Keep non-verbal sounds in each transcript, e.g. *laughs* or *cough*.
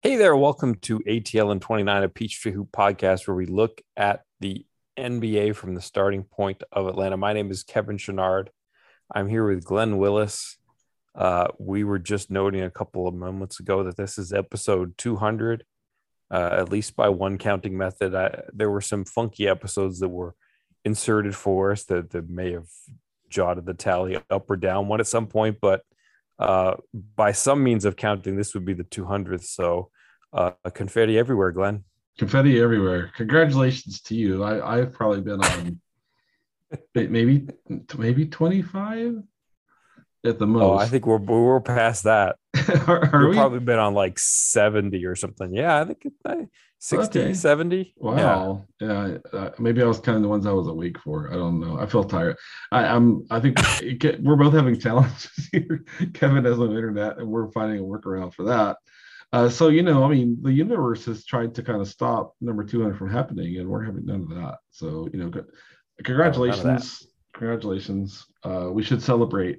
Hey there, welcome to ATL and 29, a Peachtree Hoop podcast where we look at the NBA from the starting point of Atlanta. My name is Kevin Chouinard. I'm here with Glenn Willis. Uh, we were just noting a couple of moments ago that this is episode 200, uh, at least by one counting method. I, there were some funky episodes that were inserted for us that, that may have jotted the tally up or down one at some point, but uh, by some means of counting, this would be the 200th. So, uh, confetti everywhere, Glenn. Confetti everywhere. Congratulations to you. I, I've probably been on *laughs* maybe maybe 25 at the most. Oh, I think we're we're past that. *laughs* are, are We've we? probably been on like 70 or something. Yeah, I think uh, 60, okay. 70. Wow. Yeah. yeah. Uh, maybe I was kind of the ones I was awake for. I don't know. I feel tired. I, am I think *laughs* we're both having challenges *laughs* here. Kevin has no internet, and we're finding a workaround for that. Uh, so you know, I mean, the universe has tried to kind of stop number 200 from happening, and we're having none of that. So you know, congratulations, congratulations. Uh, we should celebrate.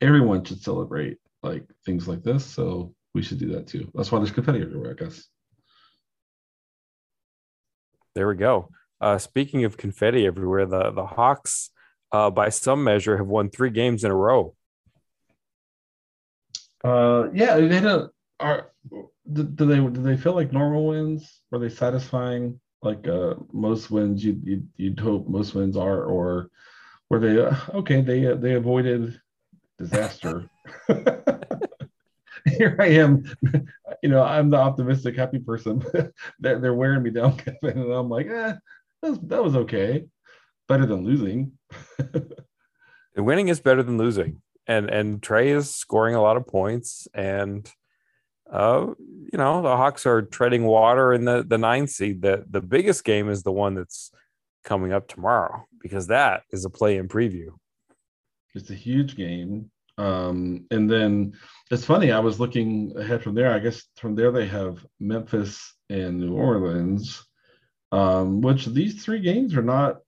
Everyone should celebrate like things like this. So we should do that too. That's why there's confetti everywhere, I guess. There we go. Uh, speaking of confetti everywhere, the the Hawks, uh, by some measure, have won three games in a row. Uh, yeah, they had a. Are do, they do they feel like normal wins? Were they satisfying? Like uh, most wins you you'd, you'd hope most wins are, or were they uh, okay? They uh, they avoided disaster. *laughs* Here I am, you know, I'm the optimistic, happy person. *laughs* they're, they're wearing me down, *laughs* Kevin, and I'm like, eh, that was, that was okay, better than losing. winning is better than losing, and and Trae is scoring a lot of points, and uh, you know, the Hawks are treading water in the the ninth seed. The the biggest game is the one that's coming up tomorrow because that is a play in preview. It's a huge game. Um, and then it's funny, I was looking ahead from there. I guess from there they have Memphis and New Orleans, um, which these three games are not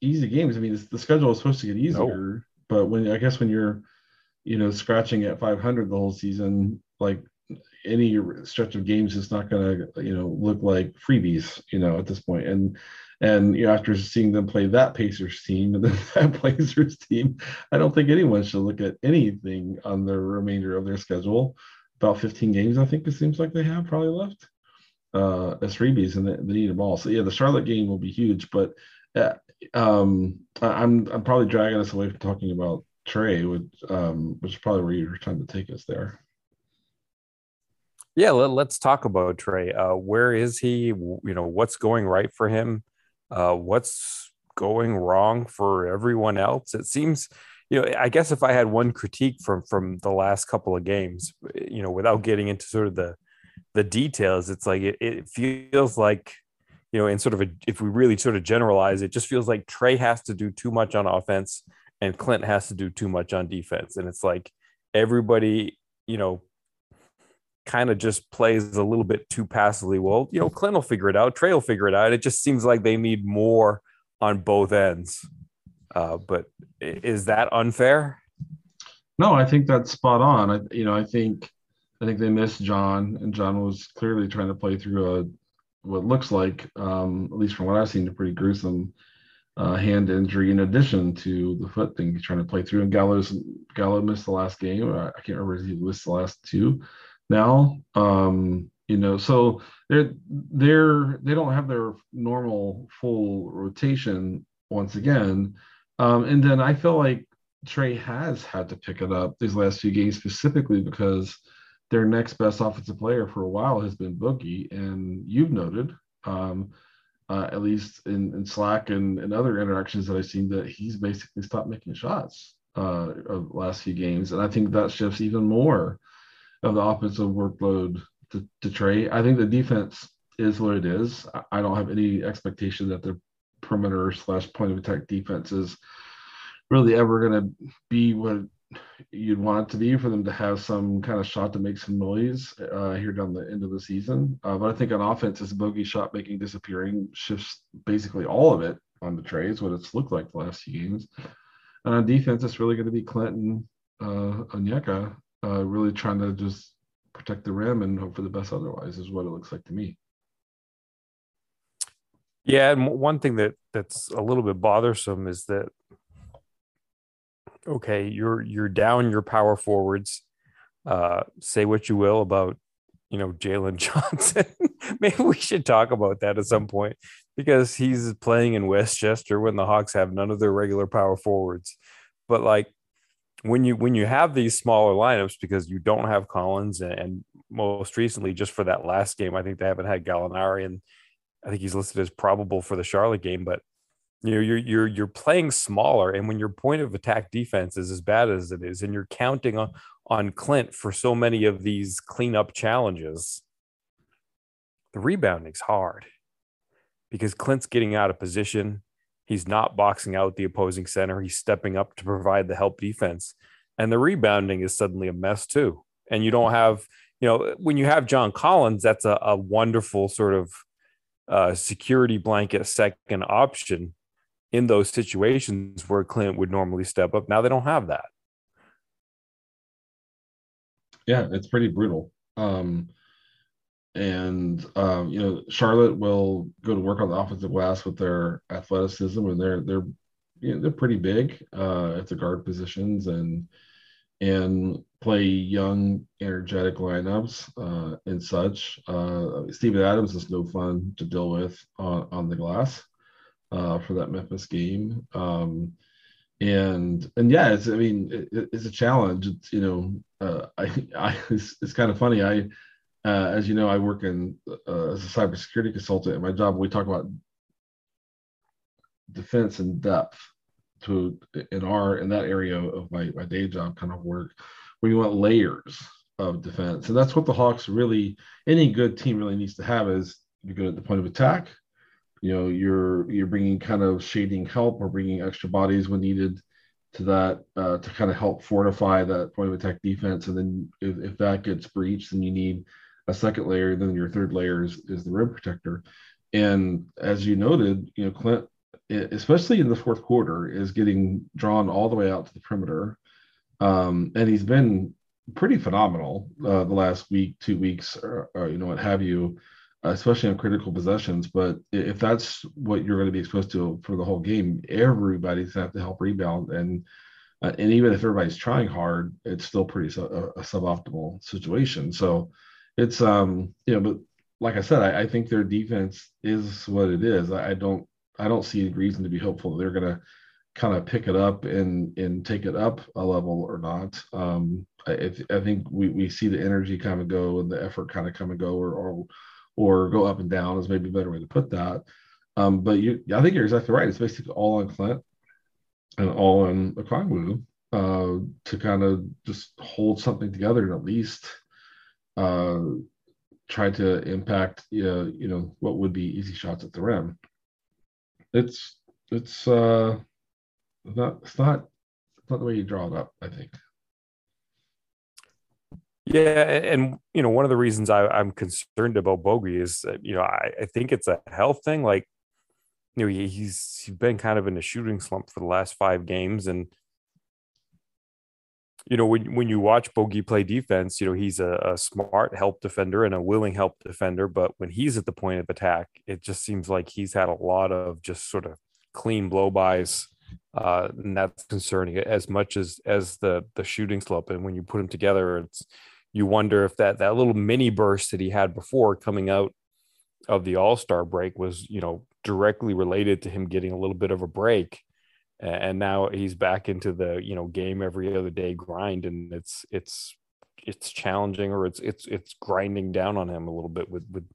easy games. I mean, the schedule is supposed to get easier, but when I guess when you're, you know, scratching at 500 the whole season, like any stretch of games is not going to you know look like freebies you know at this point and and you know after seeing them play that Pacers team and then *laughs* that Blazers team I don't think anyone should look at anything on the remainder of their schedule about 15 games I think it seems like they have probably left uh as freebies and they, they need them all so yeah the Charlotte game will be huge but uh, um I'm I'm probably dragging us away from talking about Trae, which um which is probably where you're trying to take us there yeah, let, us talk about Trae. Uh, where is he? You know, what's going right for him? Uh, what's going wrong for everyone else? It seems, you know, I guess if I had one critique from from the last couple of games, you know, without getting into sort of the the details, it's like it, it feels like, you know, in sort of a if we really sort of generalize, it just feels like Trae has to do too much on offense and Clint has to do too much on defense, and it's like everybody, you know kind of just plays a little bit too passively. Well, you know, Clint will figure it out, Trae will figure it out. It just seems like they need more on both ends. Uh, but is that unfair? No, I think that's spot on. I, you know, I think I think they missed John, and John was clearly trying to play through a what looks like, um, at least from what I've seen, a pretty gruesome uh, hand injury. In addition to the foot thing, he's trying to play through. And Gallows Gallo missed the last game. I can't remember if he missed the last two now. Um, you know, so they're they're they don't have their normal full rotation once again. Um, and then I feel like Trey has had to pick it up these last few games specifically because their next best offensive player for a while has been Bogey, and you've noted, um, uh, at least in, in Slack and, and other interactions that I've seen, that he's basically stopped making shots uh, of last few games, and I think that shifts even more of the offensive workload to, to Trae. I think the defense is what it is. I don't have any expectation that the perimeter slash point of attack defense is really ever going to be what you'd want it to be for them to have some kind of shot to make some noise uh, here down the end of the season. Uh, but I think on offense, this Bogey shot making disappearing shifts basically all of it on the trades, what it's looked like the last few games. And on defense, it's really going to be Clinton, uh, Onyeka uh, really trying to just protect the rim and hope for the best otherwise is what it looks like to me. Yeah, and one thing that that's a little bit bothersome is that okay, you're you're down your power forwards. Uh, say what you will about you know Jalen *laughs* Johnson. Maybe we should talk about that at some point because he's playing in Westchester when the Hawks have none of their regular power forwards. But like when you when you have these smaller lineups because you don't have Collins and, and most recently just for that last game, I think they haven't had Gallinari and I think he's listed as probable for the Charlotte game, but you know you're you're you're playing smaller. And when your point of attack defense is as bad as it is and you're counting on on Clint for so many of these cleanup challenges the rebounding's hard because Clint's getting out of position he's not boxing out the opposing center he's stepping up to provide the help defense and the rebounding is suddenly a mess too and you don't have you know when you have John Collins that's a, a wonderful sort of uh, security blanket second option in those situations where Clint would normally step up. Now they don't have that. Yeah, it's pretty brutal. Um, and um, you know, Charlotte will go to work on the offensive glass with their athleticism, and they're they're you know, they're pretty big uh, at the guard positions, and and play young, energetic lineups uh, and such. Uh, Steven Adams is no fun to deal with on, on the glass uh, for that Memphis game. Um, and and yeah, it's I mean it, it's a challenge. It's you know uh, *laughs* I I it's, it's, kind of funny. I uh, as you know I work in uh, as a cybersecurity consultant. In my job, we talk about defense in depth to in our in that area of my my day job kind of work where you want layers of defense and that's what the hawks really any good team really needs to have is you're good at the point of attack you know you're you're bringing kind of shading help or bringing extra bodies when needed to that uh, to kind of help fortify that point of attack defense and then if, if that gets breached then you need a second layer then your third layer is, is the rim protector and as you noted you know clint especially in the fourth quarter is getting drawn all the way out to the perimeter um, and he's been pretty phenomenal uh, the last week two weeks or, or you know what have you especially on critical possessions. But if that's what you're going to be exposed to for the whole game, everybody's going to have to help rebound. And uh, and even if everybody's trying hard, it's still pretty su- a, a, suboptimal situation. So it's um you know, but like I said, I, I think their defense is what it is. I, I don't I don't see any reason to be hopeful that they're going to kind of pick it up and and take it up a level or not. Um, I, I think we, we see the energy kind of go and the effort kind of come and go, or, or or go up and down is maybe a better way to put that. Um, but you, I think you're exactly right. It's basically all on Clint and all on Okongwu uh, to kind of just hold something together and at least uh, try to impact, you know, you know, what would be easy shots at the rim. It's it's uh, not it's not it's not the way you draw it up. I think. Yeah, and you know, one of the reasons I, am concerned about Bogey is, you know, I, I, think it's a health thing. Like, you know, he, he's he's been kind of in a shooting slump for the last five games, and you know, when when you watch Bogey play defense, you know, he's a, a smart help defender and a willing help defender. But when he's at the point of attack, it just seems like he's had a lot of just sort of clean blow bys uh, and that's concerning as much as as the the shooting slope. And when you put them together, it's you wonder if that that little mini burst that he had before coming out of the all-star break was you know directly related to him getting a little bit of a break and now he's back into the you know game every other day grind and it's it's it's challenging or it's it's it's grinding down on him a little bit with with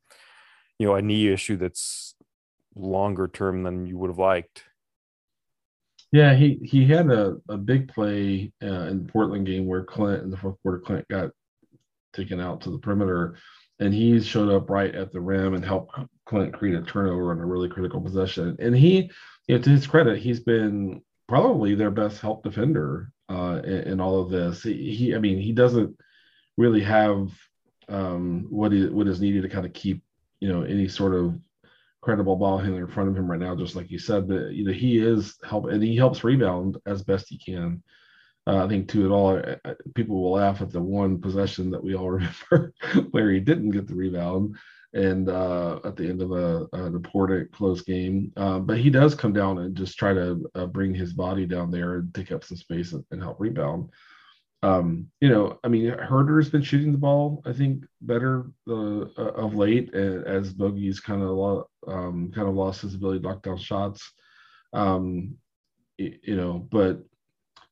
you know a knee issue that's longer term than you would have liked yeah he he had a, a big play uh, in the portland game where clint in the fourth quarter clint got taken out to the perimeter. And he showed up right at the rim and helped Clint create a turnover on a really critical possession. And he, you know, to his credit, he's been probably their best help defender uh, in, in, all of this. He, he, I mean, he doesn't really have um, what is what is needed to kind of keep, you know, any sort of credible ball handler in front of him right now. Just like you said, but you know, he is help and he helps rebound as best he can. Uh, I think to it all, people will laugh at the one possession that we all *laughs* remember where he didn't get the rebound and uh, at the end of a, an important close game. Um, but he does come down and just try to uh, bring his body down there and take up some space and, and help rebound. Um, you know, I mean, Hunter's been shooting the ball, I think, better uh, of late as Bogey's kind of lo- um, kind of lost his ability to knock down shots. Um, you know, but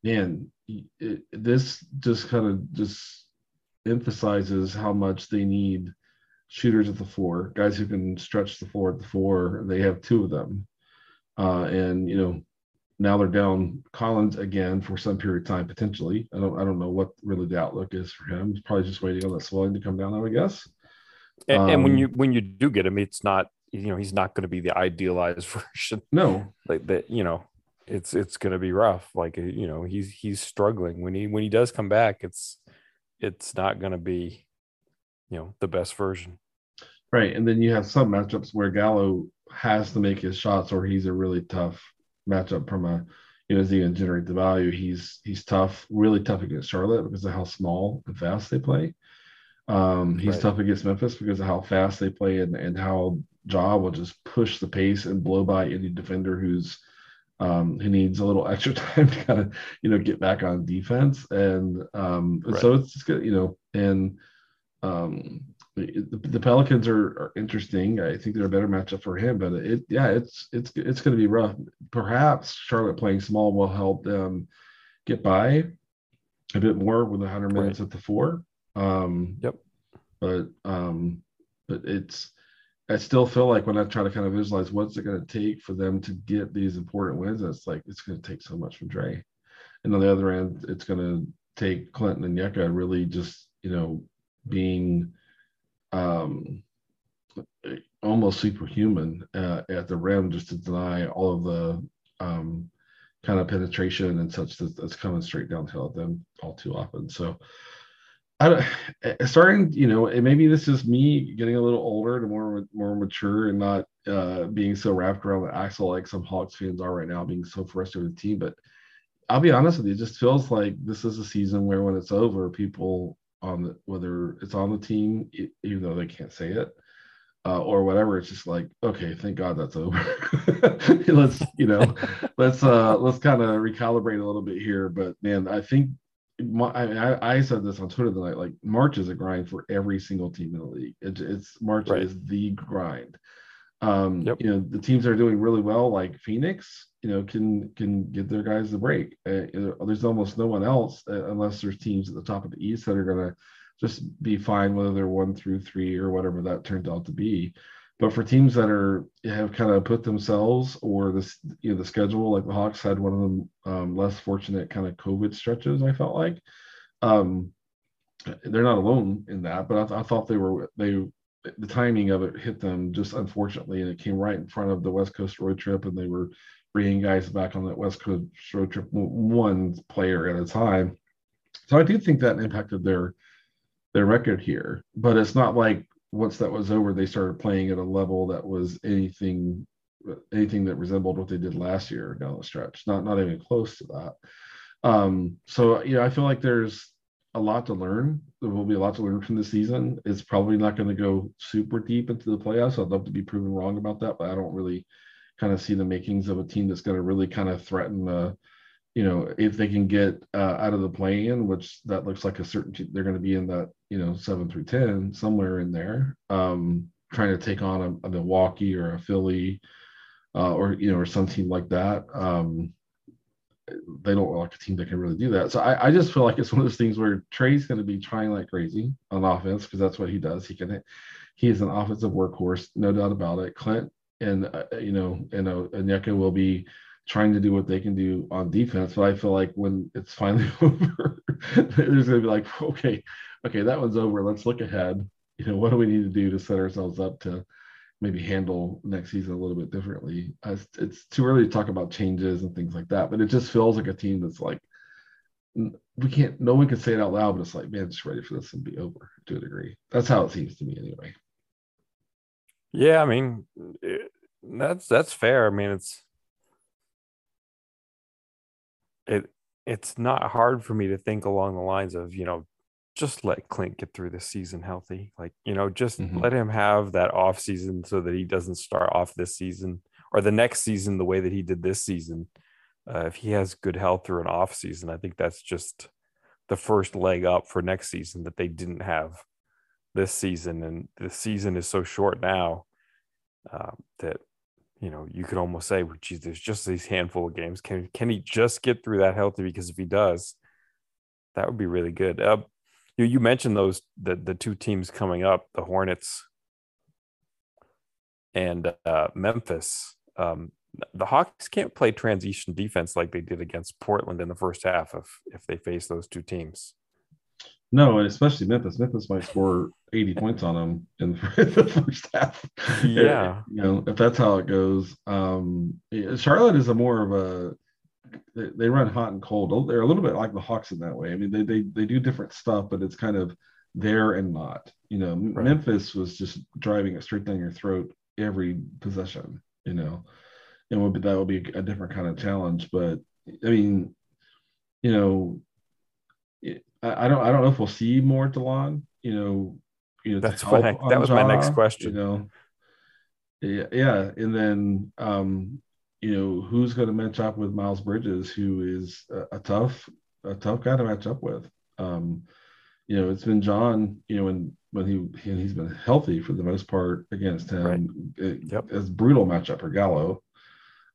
man, it, this just kind of just emphasizes how much they need shooters at the four, guys who can stretch the floor at the four. They have two of them. Uh, and, you know, now they're down Collins again for some period of time potentially. I don't I don't know what really the outlook is for him. He's probably just waiting on that swelling to come down, I would guess. And, um, and when you when you do get him, it's not you know he's not going to be the idealized *laughs* version. No, like that you know it's it's going to be rough. Like you know he's he's struggling when he when he does come back. It's it's not going to be you know the best version. Right. And then you have some matchups where Gallo has to make his shots or he's a really tough matchup from a you know, is he to generate the value? He's he's tough, really tough against Charlotte because of how small and fast they play. Um, he's right. tough against Memphis because of how fast they play and, and how Ja will just push the pace and blow by any defender who's um, who needs a little *laughs* extra time to kind of you know get back on defense. And um, right. so it's just good, you know, and um, the, the Pelicans are, are, interesting. I think they're a better matchup for him, but it yeah, it's it's it's going to be rough. Perhaps Charlotte playing small will help them get by a bit more with 100 minutes right. at the four. Um, yep. But um, but it's I still feel like when I try to kind of visualize what's it going to take for them to get these important wins, it's like it's going to take so much from Dre. And on the other end, it's going to take Clinton and Onyeka really just you know being um, almost superhuman uh, at the rim just to deny all of the um, kind of penetration and such that, that's coming straight downhill at them all too often. So, I eh, starting, you know, maybe this is me getting a little older and more more mature and not uh, being so wrapped around the axle like some Hawks fans are right now, being so frustrated with the team. But I'll be honest with you, it just feels like this is a season where when it's over, people on the whether it's on the team, even though they can't say it, uh, or whatever. It's just like, okay, thank God that's *laughs* over. let's you know, *laughs* let's uh let's kind of recalibrate a little bit here. But man, I think my, I, I said this on Twitter tonight. Like March is a grind for every single team in the league. It, it's March right. is the grind. Um, yep. You know, the teams that are doing really well, like Phoenix, you know, can can give their guys the break. Uh, there's almost no one else uh, unless there's teams at the top of the East that are going to just be fine whether they're one through three or whatever that turns out to be. But for teams that are have kind of put themselves or this you know the schedule, like the Hawks had one of the um, less fortunate kind of COVID stretches. I felt like um, they're not alone in that, but I, I thought they were they the timing of it hit them just unfortunately, and it came right in front of the West Coast road trip, and they were bringing guys back on that West Coast road trip, one player at a time. So I do think that impacted their their record here, but it's not like once that was over, they started playing at a level that was anything anything that resembled what they did last year down the stretch. Not not even close to that. Um, so yeah, I feel like there's a lot to learn. There will be a lot to learn from the season. It's probably not going to go super deep into the playoffs. I'd love to be proven wrong about that, but I don't really kind of see the makings of a team that's going to really kind of threaten the, you know, if they can get uh, out of the play-in, which that looks like a certainty, they're going to be in that, you know, seven through ten somewhere in there, um, trying to take on a, a Milwaukee or a Philly, uh, or you know, or some team like that. Um, they don't like a team that can really do that. So I, I just feel like it's one of those things where Trae's going to be trying like crazy on offense because that's what he does. He can, he is an offensive workhorse, no doubt about it. Clint and uh, you know and uh, Onyeka will be trying to do what they can do on defense. But I feel like when it's finally *laughs* over, there's going to be like, okay, okay, that one's over. Let's look ahead. You know, what do we need to do to set ourselves up to maybe handle next season a little bit differently. it's too early to talk about changes and things like that, but it just feels like a team that's like we can't. No one can say it out loud, but it's like, man, just ready for this and be over to a degree. That's how it seems to me, anyway. Yeah, I mean, it, that's that's fair. I mean, it's it it's not hard for me to think along the lines of, you know, just let Clint get through the season healthy. Like, you know, just mm-hmm. let him have that off season so that he doesn't start off this season or the next season the way that he did this season. Uh, if he has good health through an off season, I think that's just the first leg up for next season that they didn't have this season. And the season is so short now uh, that you know, you could almost say, well, geez, there's just these handful of games. Can can he just get through that healthy? Because if he does, that would be really good. Uh, you you mentioned those the the two teams coming up, the Hornets and uh, Memphis. Um, the Hawks can't play transition defense like they did against Portland in the first half if if they face those two teams. No, and especially Memphis. Memphis might score 80 points on them *laughs* in the first half. Yeah. you know, if that's how it goes. Um, Charlotte is a more of a they, run hot and cold. They're a little bit like the Hawks in that way. I mean, they they they do different stuff, but it's kind of there and not. You know, right. Memphis was just driving it straight down your throat every possession. You know, and would be, that would be a different kind of challenge. But I mean, you know, I, don't I don't know if we'll see more Delon. You know, you know that's what I, that was my next question. You know, yeah, yeah, and then um, you know who's going to match up with Miles Bridges, who is a, a, tough a tough guy to match up with. Um, you know, it's been John. You know, when when he he's been healthy for the most part against him. Right. It, yep. It's brutal matchup for Gallo.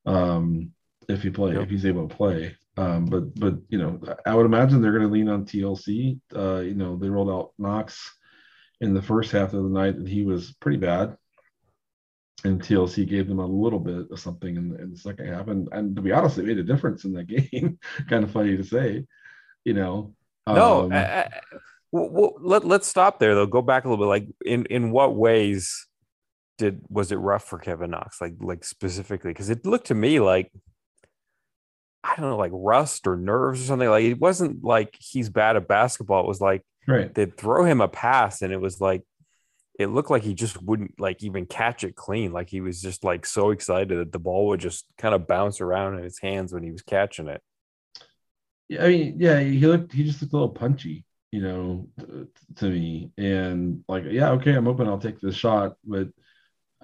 Um, if he play, yep. if he's able to play. Um, but but you know, I would imagine they're going to lean on TLC. Uh, you know, they rolled out Knox in the first half of the night, and he was pretty bad. And TLC gave them a little bit of something in the, in the second half, and and to be honest, it made a difference in that *laughs* game. kind of funny to say, you know. No, um, I, I, well, well, let let's stop there though. Go back a little bit. Like, in in what ways did was it rough for Kevin Knox? Like like specifically, because it looked to me like I don't know, like rust or nerves or something. Like it wasn't like he's bad at basketball. It was like right. they'd throw him a pass and it was like it looked like he just wouldn't like even catch it clean. Like he was just like so excited that the ball would just kind of bounce around in his hands when he was catching it. Yeah, I mean, yeah, he looked he just looked a little punchy, you know, to, to me. And like, yeah, okay, I'm open, I'll take this shot, but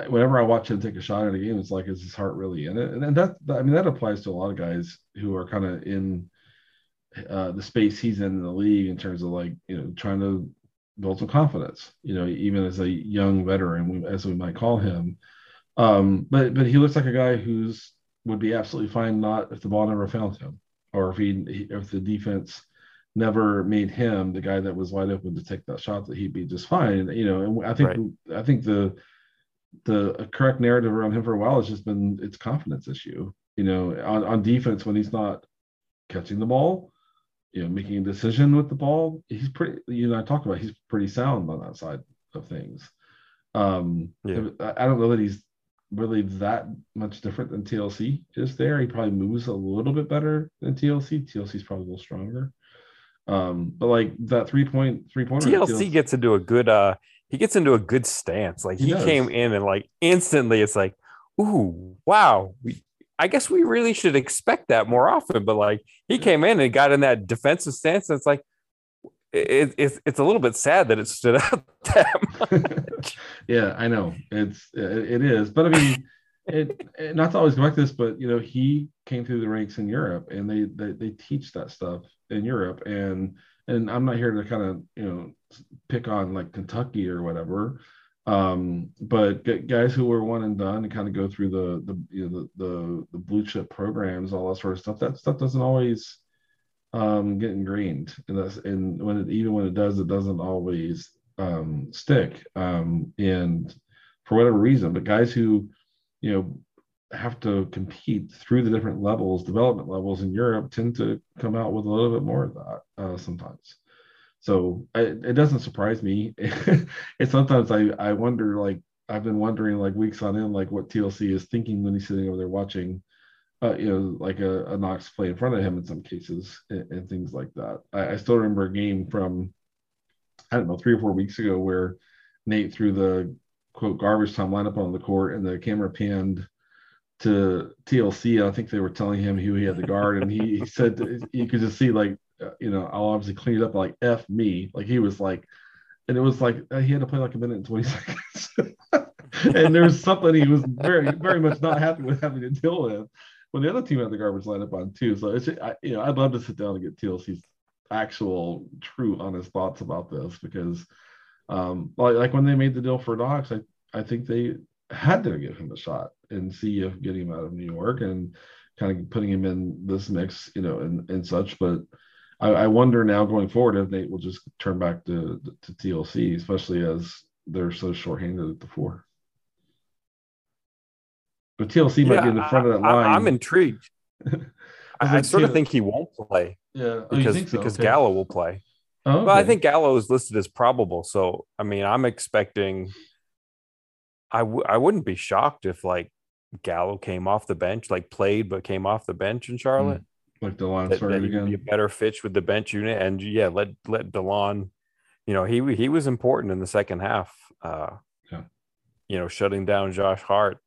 whenever I watch him take a shot at a game, it's like, is his heart really in it? And that, I mean, that applies to a lot of guys who are kind of in uh, the space he's in, in the league in terms of like, you know, trying to build some confidence, you know, even as a young veteran, as we might call him. Um, but, but he looks like a guy who's would be absolutely fine not if the ball never found him or if he, if the defense never made him the guy that was wide open to take that shot that he'd be just fine. You know, and I think, right. I think the, the correct narrative around him for a while has just been it's confidence issue. You know, on, on defense when he's not catching the ball, you know, making a decision with the ball, he's pretty. You know, I talked about he's pretty sound on that side of things. Um, yeah. I don't know that he's really that much different than TLC is there. He probably moves a little bit better than TLC. TLC is probably a little stronger. Um, but like that three point three point TLC, TLC gets into a good uh he gets into a good stance. Like he, he came in and like instantly it's like, ooh, wow. We, I guess we really should expect that more often. But like he came in and got in that defensive stance. And it's like it, it's it's a little bit sad that it stood *laughs* out that much. *laughs* yeah, I know. It's it, it is. But I mean it, it, not to always go like this, but you know, he came through the ranks in Europe and they they, they teach that stuff in Europe. And and I'm not here to kind of you know pick on like Kentucky or whatever, um, but guys who were one and done and kind of go through the the you know, the, the, the blue chip programs, all that sort of stuff. That stuff doesn't always um, get ingrained, and that's and when it even when it does, it doesn't always um, stick. Um, and for whatever reason, but guys who you know have to compete through the different levels, development levels in Europe, tend to come out with a little bit more of that uh, sometimes. So I, it doesn't surprise me. *laughs* and sometimes I, I wonder, like, I've been wondering, like, weeks on end, like, what TLC is thinking when he's sitting over there watching, uh, you know, like a, a Knox play in front of him in some cases and, and things like that. I, I still remember a game from, I don't know, three or four weeks ago where Nate threw the quote garbage time lineup on the court and the camera panned to TLC. I think they were telling him who he had the guard, and he, he said you could just see like you know I'll obviously clean it up like f me. Like he was like, and it was like uh, he had to play like a minute and twenty *laughs* seconds. and there's something he was very very much not happy with having to deal with when the other team had the garbage lineup on too. So it's I, you know I'd love to sit down and get TLC's actual true honest thoughts about this because um like, like when they made the deal for Knox, I I think they had to give him a shot and see if getting him out of New York and kind of putting him in this mix, you know, and, and such. But I, I wonder now going forward if Nate will just turn back to to TLC, especially as they're so shorthanded at the four. But TLC might yeah, be in the front I, of that line. I'm intrigued. I, I *laughs* sort of think he won't play. Yeah, oh, because so? because okay. Gallo will play. Oh, okay. Well, I think Gallo is listed as probable. So I mean, I'm expecting. I w- I wouldn't be shocked if like Gallo came off the bench, like played but came off the bench in Charlotte. Mm, like Delon started again. Be a better fit with the bench unit, and yeah, let let Delon. You know, he he was important in the second half. Uh, yeah. You know, shutting down Josh Hart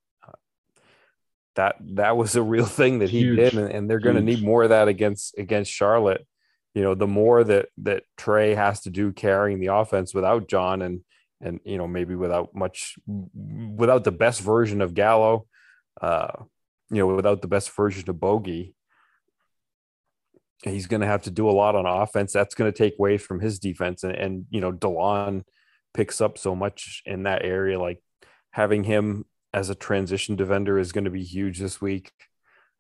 that that was a real thing that he Huge. did, and, and they're going to need more of that against against Charlotte. You know, the more that that Trae has to do carrying the offense without John, and and you know maybe without much, without the best version of Gallo, uh, you know, without the best version of Bogey, he's going to have to do a lot on offense. That's going to take away from his defense, and and you know, Delon picks up so much in that area, like having him as a transition defender is going to be huge this week.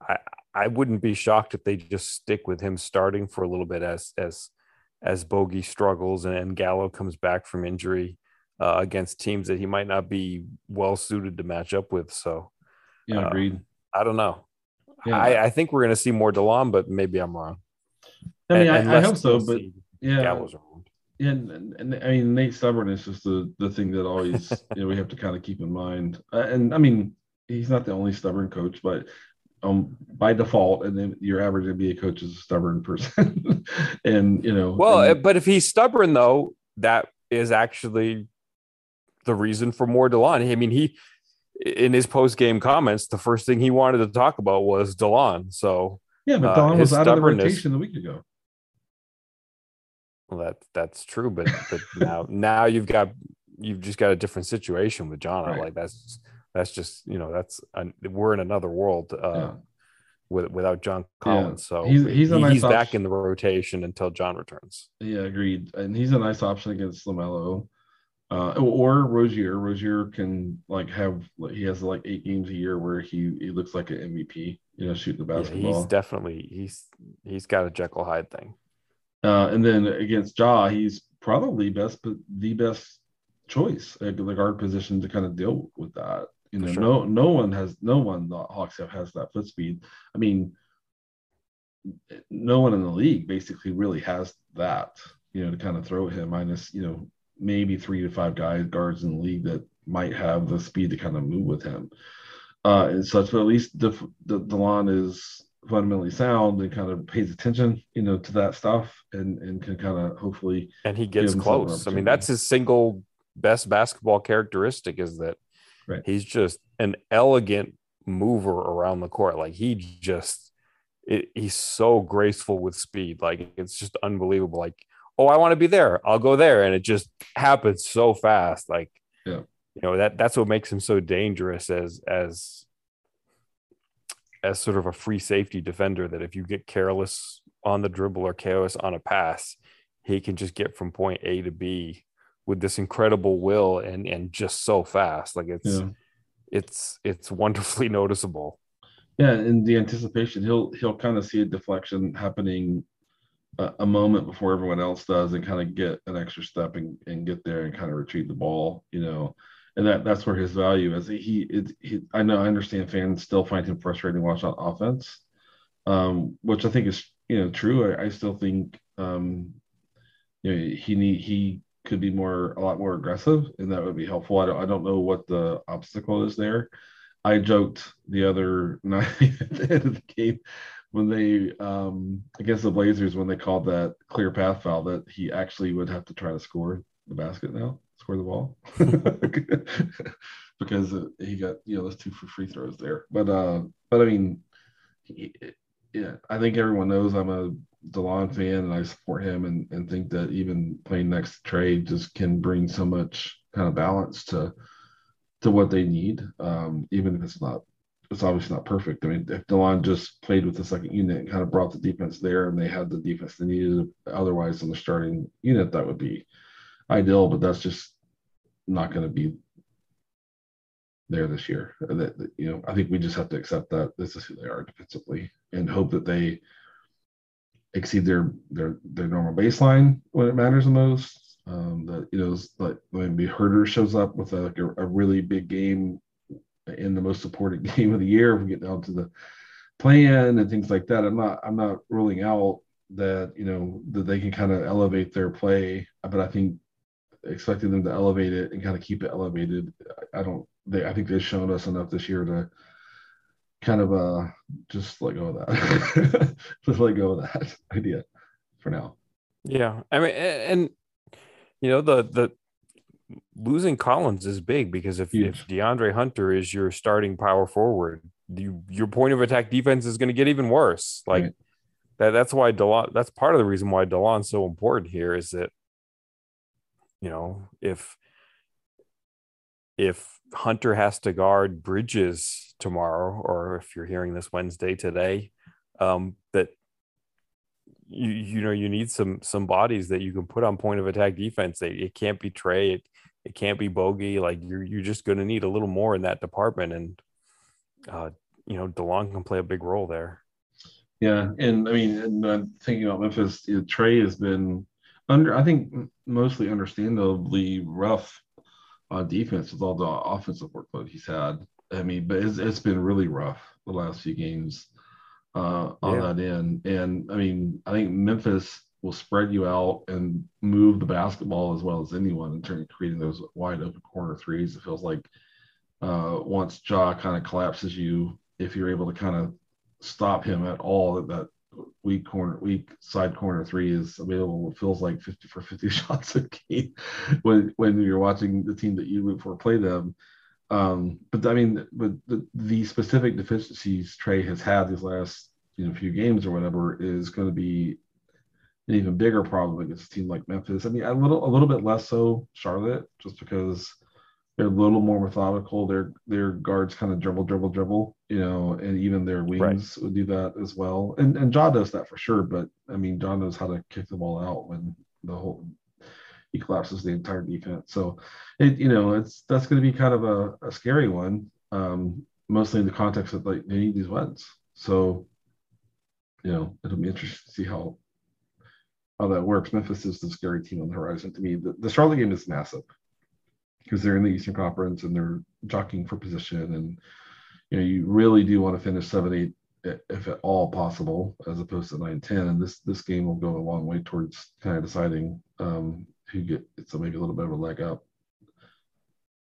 I I wouldn't be shocked if they just stick with him starting for a little bit as as as Bogey struggles and, and Gallo comes back from injury uh, against teams that he might not be well suited to match up with. So, yeah, uh, agreed. I don't know. Yeah. I, I think we're going to see more Delon, but maybe I'm wrong. I mean, and, I, I hope so, but yeah. Yeah, and, and, I mean Nate stubbornness is the the thing that always *laughs* you know we have to kind of keep in mind. Uh, and I mean he's not the only stubborn coach, but um by default, and then your average NBA coach is a stubborn person. *laughs* and you know, well, and, but if he's stubborn though, that is actually the reason for more Delon. I mean, he in his post game comments, the first thing he wanted to talk about was Delon. So yeah, but Delon uh, was out of the rotation a week ago. Well, that that's true, but but *laughs* now now you've got you've just got a different situation with John. Right. Like that's that's just you know that's we're in another world uh, yeah. with, without John Collins. Yeah. So he's he's, he, nice he's back in the rotation until John returns. Yeah, agreed. And he's a nice option against LaMelo. Uh, or Rozier. Rozier can like have he has like eight games a year where he he looks like an MVP. You know, shooting the basketball. Yeah, he's definitely he's he's got a Jekyll Hyde thing. Uh, and then against Ja, he's probably best, but the best choice at the guard position to kind of deal with that. You know, sure. no no one has no one the Hawks have has that foot speed. I mean, no one in the league basically really has that. You know, to kind of throw at him. Minus, you know, maybe three to five guys guards in the league that might have the speed to kind of move with him. Uh, and such, but at least the, the Delon is fundamentally sound and kind of pays attention, you know, to that stuff and and can kind of hopefully and he gets close. I mean, that's his single best basketball characteristic is that right. he's just an elegant mover around the court. Like he just it, he's so graceful with speed. Like it's just unbelievable. Like, oh, I want to be there. I'll go there. And it just happens so fast. Like, yeah. you know, that that's what makes him so dangerous as as as sort of a free safety defender that if you get careless on the dribble or careless on a pass, he can just get from point A to B with this incredible will and and just so fast. Like it's yeah. it's it's wonderfully *laughs* noticeable. Yeah, in the anticipation, he'll he'll kind of see a deflection happening a, moment before everyone else does, and kind of get an extra step and, and get there and kind of retrieve the ball. You know, and that that's where his value is. He, it, he I know I understand fans still find him frustrating to watch on offense, um, which I think is you know true. I, I still think um, you know he need he could be more a lot more aggressive, and that would be helpful. I don't I don't know what the obstacle is there. I joked the other *laughs* night at the end of the game when they um against the Blazers when they called that clear path foul that he actually would have to try to score the basket now, score the ball, *laughs* because he got you know those two for free throws there. But uh, but I mean, yeah, I think everyone knows I'm a Delon fan and I support him and, and think that even playing next Trae just can bring so much kind of balance to to what they need, um, even if it's not it's obviously not perfect. I mean, if Delon just played with the second unit and kind of brought the defense there and they had the defense they needed otherwise in the starting unit, that would be ideal, but that's just not going to be there this year. That, you know, I think we just have to accept that this is who they are defensively and hope that they exceed their their their normal baseline when it matters the most. Um, that you know, like maybe Hunter shows up with a, like a, a really big game in the most supported *laughs* game of the year. We get down to the plan and things like that, I'm not I'm not ruling out that you know that they can kind of elevate their play, but I think expecting them to elevate it and kind of keep it elevated, I don't. They I think they've shown us enough this year to kind of uh just let go of that, *laughs* just let go of that *laughs* idea for now. Yeah, I mean, and you know the the losing Collins is big because if, if DeAndre Hunter is your starting power forward, you, your point of attack defense is going to get even worse. Like right. that, that's why Delon, that's part of the reason why Delon's so important here is that, you know, if, if Hunter has to guard Bridges tomorrow, or if you're hearing this Wednesday today, um, that you you know you need some some bodies that you can put on point of attack defense. It, it can't be Trae. It it can't be Bogey. Like you're you're just going to need a little more in that department, and uh, you know Delon can play a big role there. Yeah, and I mean, and, uh, thinking about Memphis, you know, Trae has been under. I think mostly understandably rough on defense with all the offensive workload he's had. I mean, but it's, it's been really rough the last few games uh, on yeah. that end. And I mean, I think Memphis will spread you out and move the basketball as well as anyone in terms of creating those wide open corner threes. It feels like uh, once Ja kind of collapses you, if you're able to kind of stop him at all, that, that weak corner, weak side corner three is available. It feels like 50 for 50 *laughs* shots a game when when you're watching the team that you root for play them. Um, but I mean, but the, the specific deficiencies Trae has had these last you know few games or whatever is going to be an even bigger problem against a team like Memphis. I mean, a little a little bit less so Charlotte, just because they're a little more methodical. Their their guards kind of dribble, dribble, dribble, you know, and even their wings right. would do that as well. And and Ja does that for sure. But I mean, John knows how to kick the ball out when the whole he collapses the entire defense. So, it you know it's that's going to be kind of a, a scary one, um, mostly in the context of like they need these wins. So, you know, it'll be interesting to see how how that works. Memphis is the scary team on the horizon to me. The, the Charlotte game is massive because they're in the Eastern Conference and they're jockeying for position, and you know you really do want to finish seven eight if at all possible, as opposed to nine ten. And this this game will go a long way towards kind of deciding um, who get so maybe a little bit of a leg up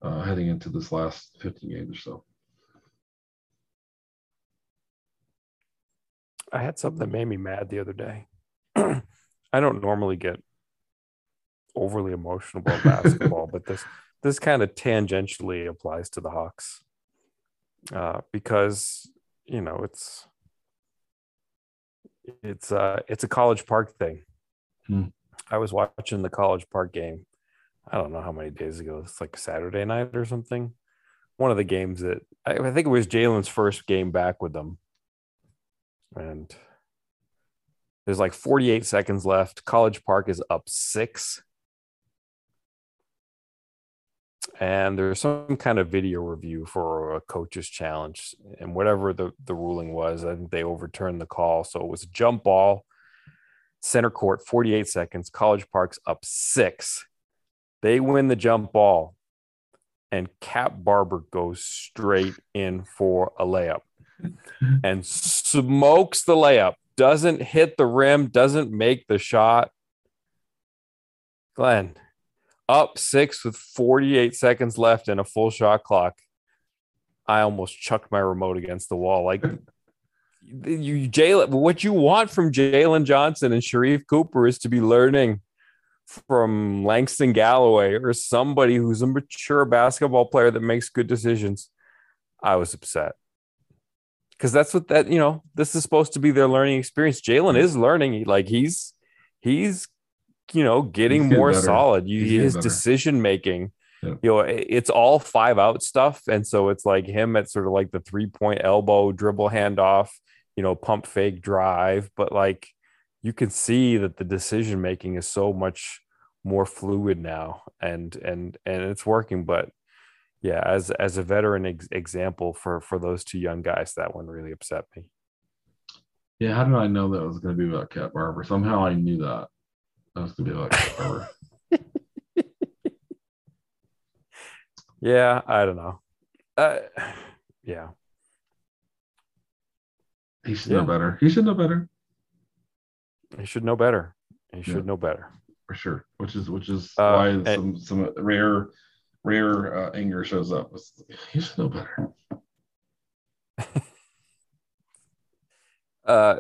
uh, heading into this last 15 games or so. I had something that made me mad the other day. *clears throat* I don't normally get overly emotional about basketball, but this this kind of tangentially applies to the Hawks uh, because you know it's it's uh it's a college park thing. Hmm. I was watching the college park game. I don't know how many days ago. It's like Saturday night or something. One of the games that I, I think it was Jalen's first game back with them, and there's like 48 seconds left. College Park is up six. And there's some kind of video review for a coach's challenge. And whatever the, the ruling was, I think they overturned the call. So it was a jump ball, center court, 48 seconds. College Park's up six. They win the jump ball. And Cat Barber goes straight in for a layup *laughs* and smokes the layup doesn't hit the rim, doesn't make the shot. Glenn, up six with 48 seconds left and a full shot clock. I almost chucked my remote against the wall. Like you, Jalen, what you want from Jalen Johnson and Sharife Cooper is to be learning from Langston Galloway or somebody who's a mature basketball player that makes good decisions, I was upset. Because that's what that, you know, this is supposed to be their learning experience. Jalen is learning. Like he's, he's, you know, getting, getting more better. solid. You, his decision making, yeah. you know, it's all five out stuff. And so it's like him at sort of like the three point elbow, dribble handoff, you know, pump fake drive. But like, you can see that the decision making is so much more fluid now and and and it's working but yeah as as a veteran ex- example for for those two young guys that one really upset me yeah how did i know that was going to be about cat barber somehow i knew that that was going to be about cat barber *laughs* yeah i don't know uh, yeah he should yeah. know better he should know better he should know better. He should yeah. know better for sure. Which is which is uh, why and, some some rare rare uh, anger shows up. He should know better. *laughs* uh,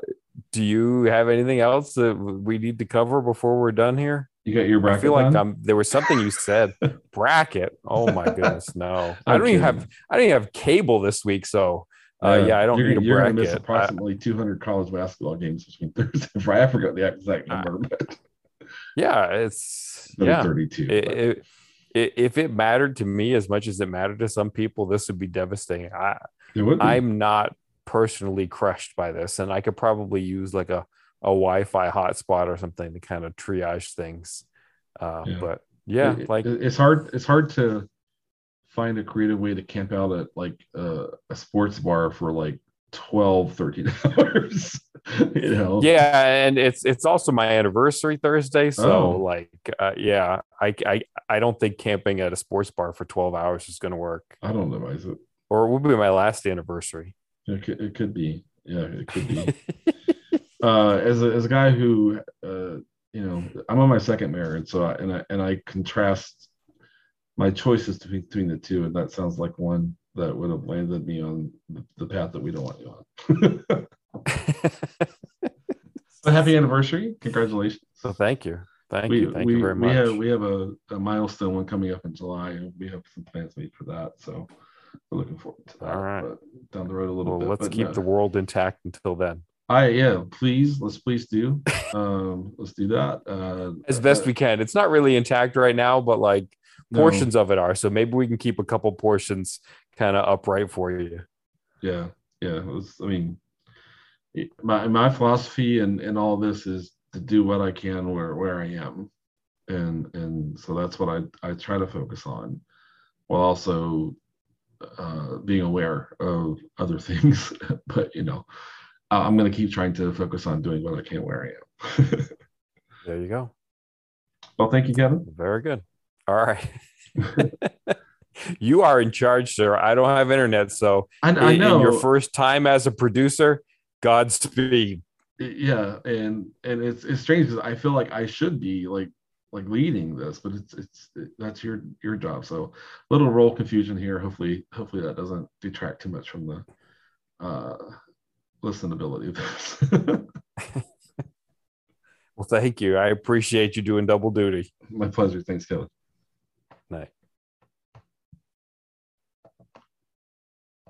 do you have anything else that we need to cover before we're done here? You got your bracket. I feel like I'm, there was something you said. *laughs* bracket. Oh my goodness, no! *laughs* I don't even have I don't even have cable this week, so uh, yeah, I don't you're, need a you're bracket. Gonna miss approximately I, 200 college basketball games between Thursday and Friday. I forgot the exact number, but yeah, it's yeah, 32. It, it, if it mattered to me as much as it mattered to some people, this would be devastating. I, I'm not personally crushed by this, and I could probably use like a a Wi-Fi hotspot or something to kind of triage things. Uh, yeah. But yeah, it, like it's hard. It's hard to find a creative way to camp out at like uh, a sports bar for like 12 13 hours *laughs* you know? Yeah and it's it's also my anniversary thursday so oh. like uh, yeah I, I i don't think camping at a sports bar for 12 hours is going to work. I don't know is it? Or it will be my last anniversary. It could, it could be. Yeah it could be. *laughs* Uh as a, as a guy who uh you know i'm on my second marriage so I, and i and i contrast my choices between the two, and that sounds like one that would have landed me on the path that we don't want you on. *laughs* so happy anniversary! Congratulations. So thank you. Thank we, you. Thank we, you very much. We have we have a, a, milestone one coming up in July, and we have some plans made for that. So we're looking forward to that. All right. But down the road a little well, bit. Let's keep the world intact until then. I yeah, please let's please do. Um, let's do that uh, as best uh, we can. It's not really intact right now, but like portions no. of it are. So maybe we can keep a couple portions kind of upright for you. Yeah, yeah. Was, I mean, my my philosophy and and all this is to do what I can where where I am, and and so that's what I I try to focus on, while also uh, being aware of other *laughs* things. but you know, I'm going to keep trying to focus on doing what I can where I am. *laughs* there you go. Well, thank you, Kevin. Very good. All right. *laughs* you are in charge, sir. I don't have internet, so I, I know in your first time as a producer. Godspeed. Yeah, and and it's it's strange because I feel like I should be like like leading this, but it's it's it, that's your your job. So little role confusion here. Hopefully, hopefully that doesn't detract too much from the uh listenability of this. *laughs* well, thank you. I appreciate you doing double duty. My pleasure. Thanks, Kelly. Nej.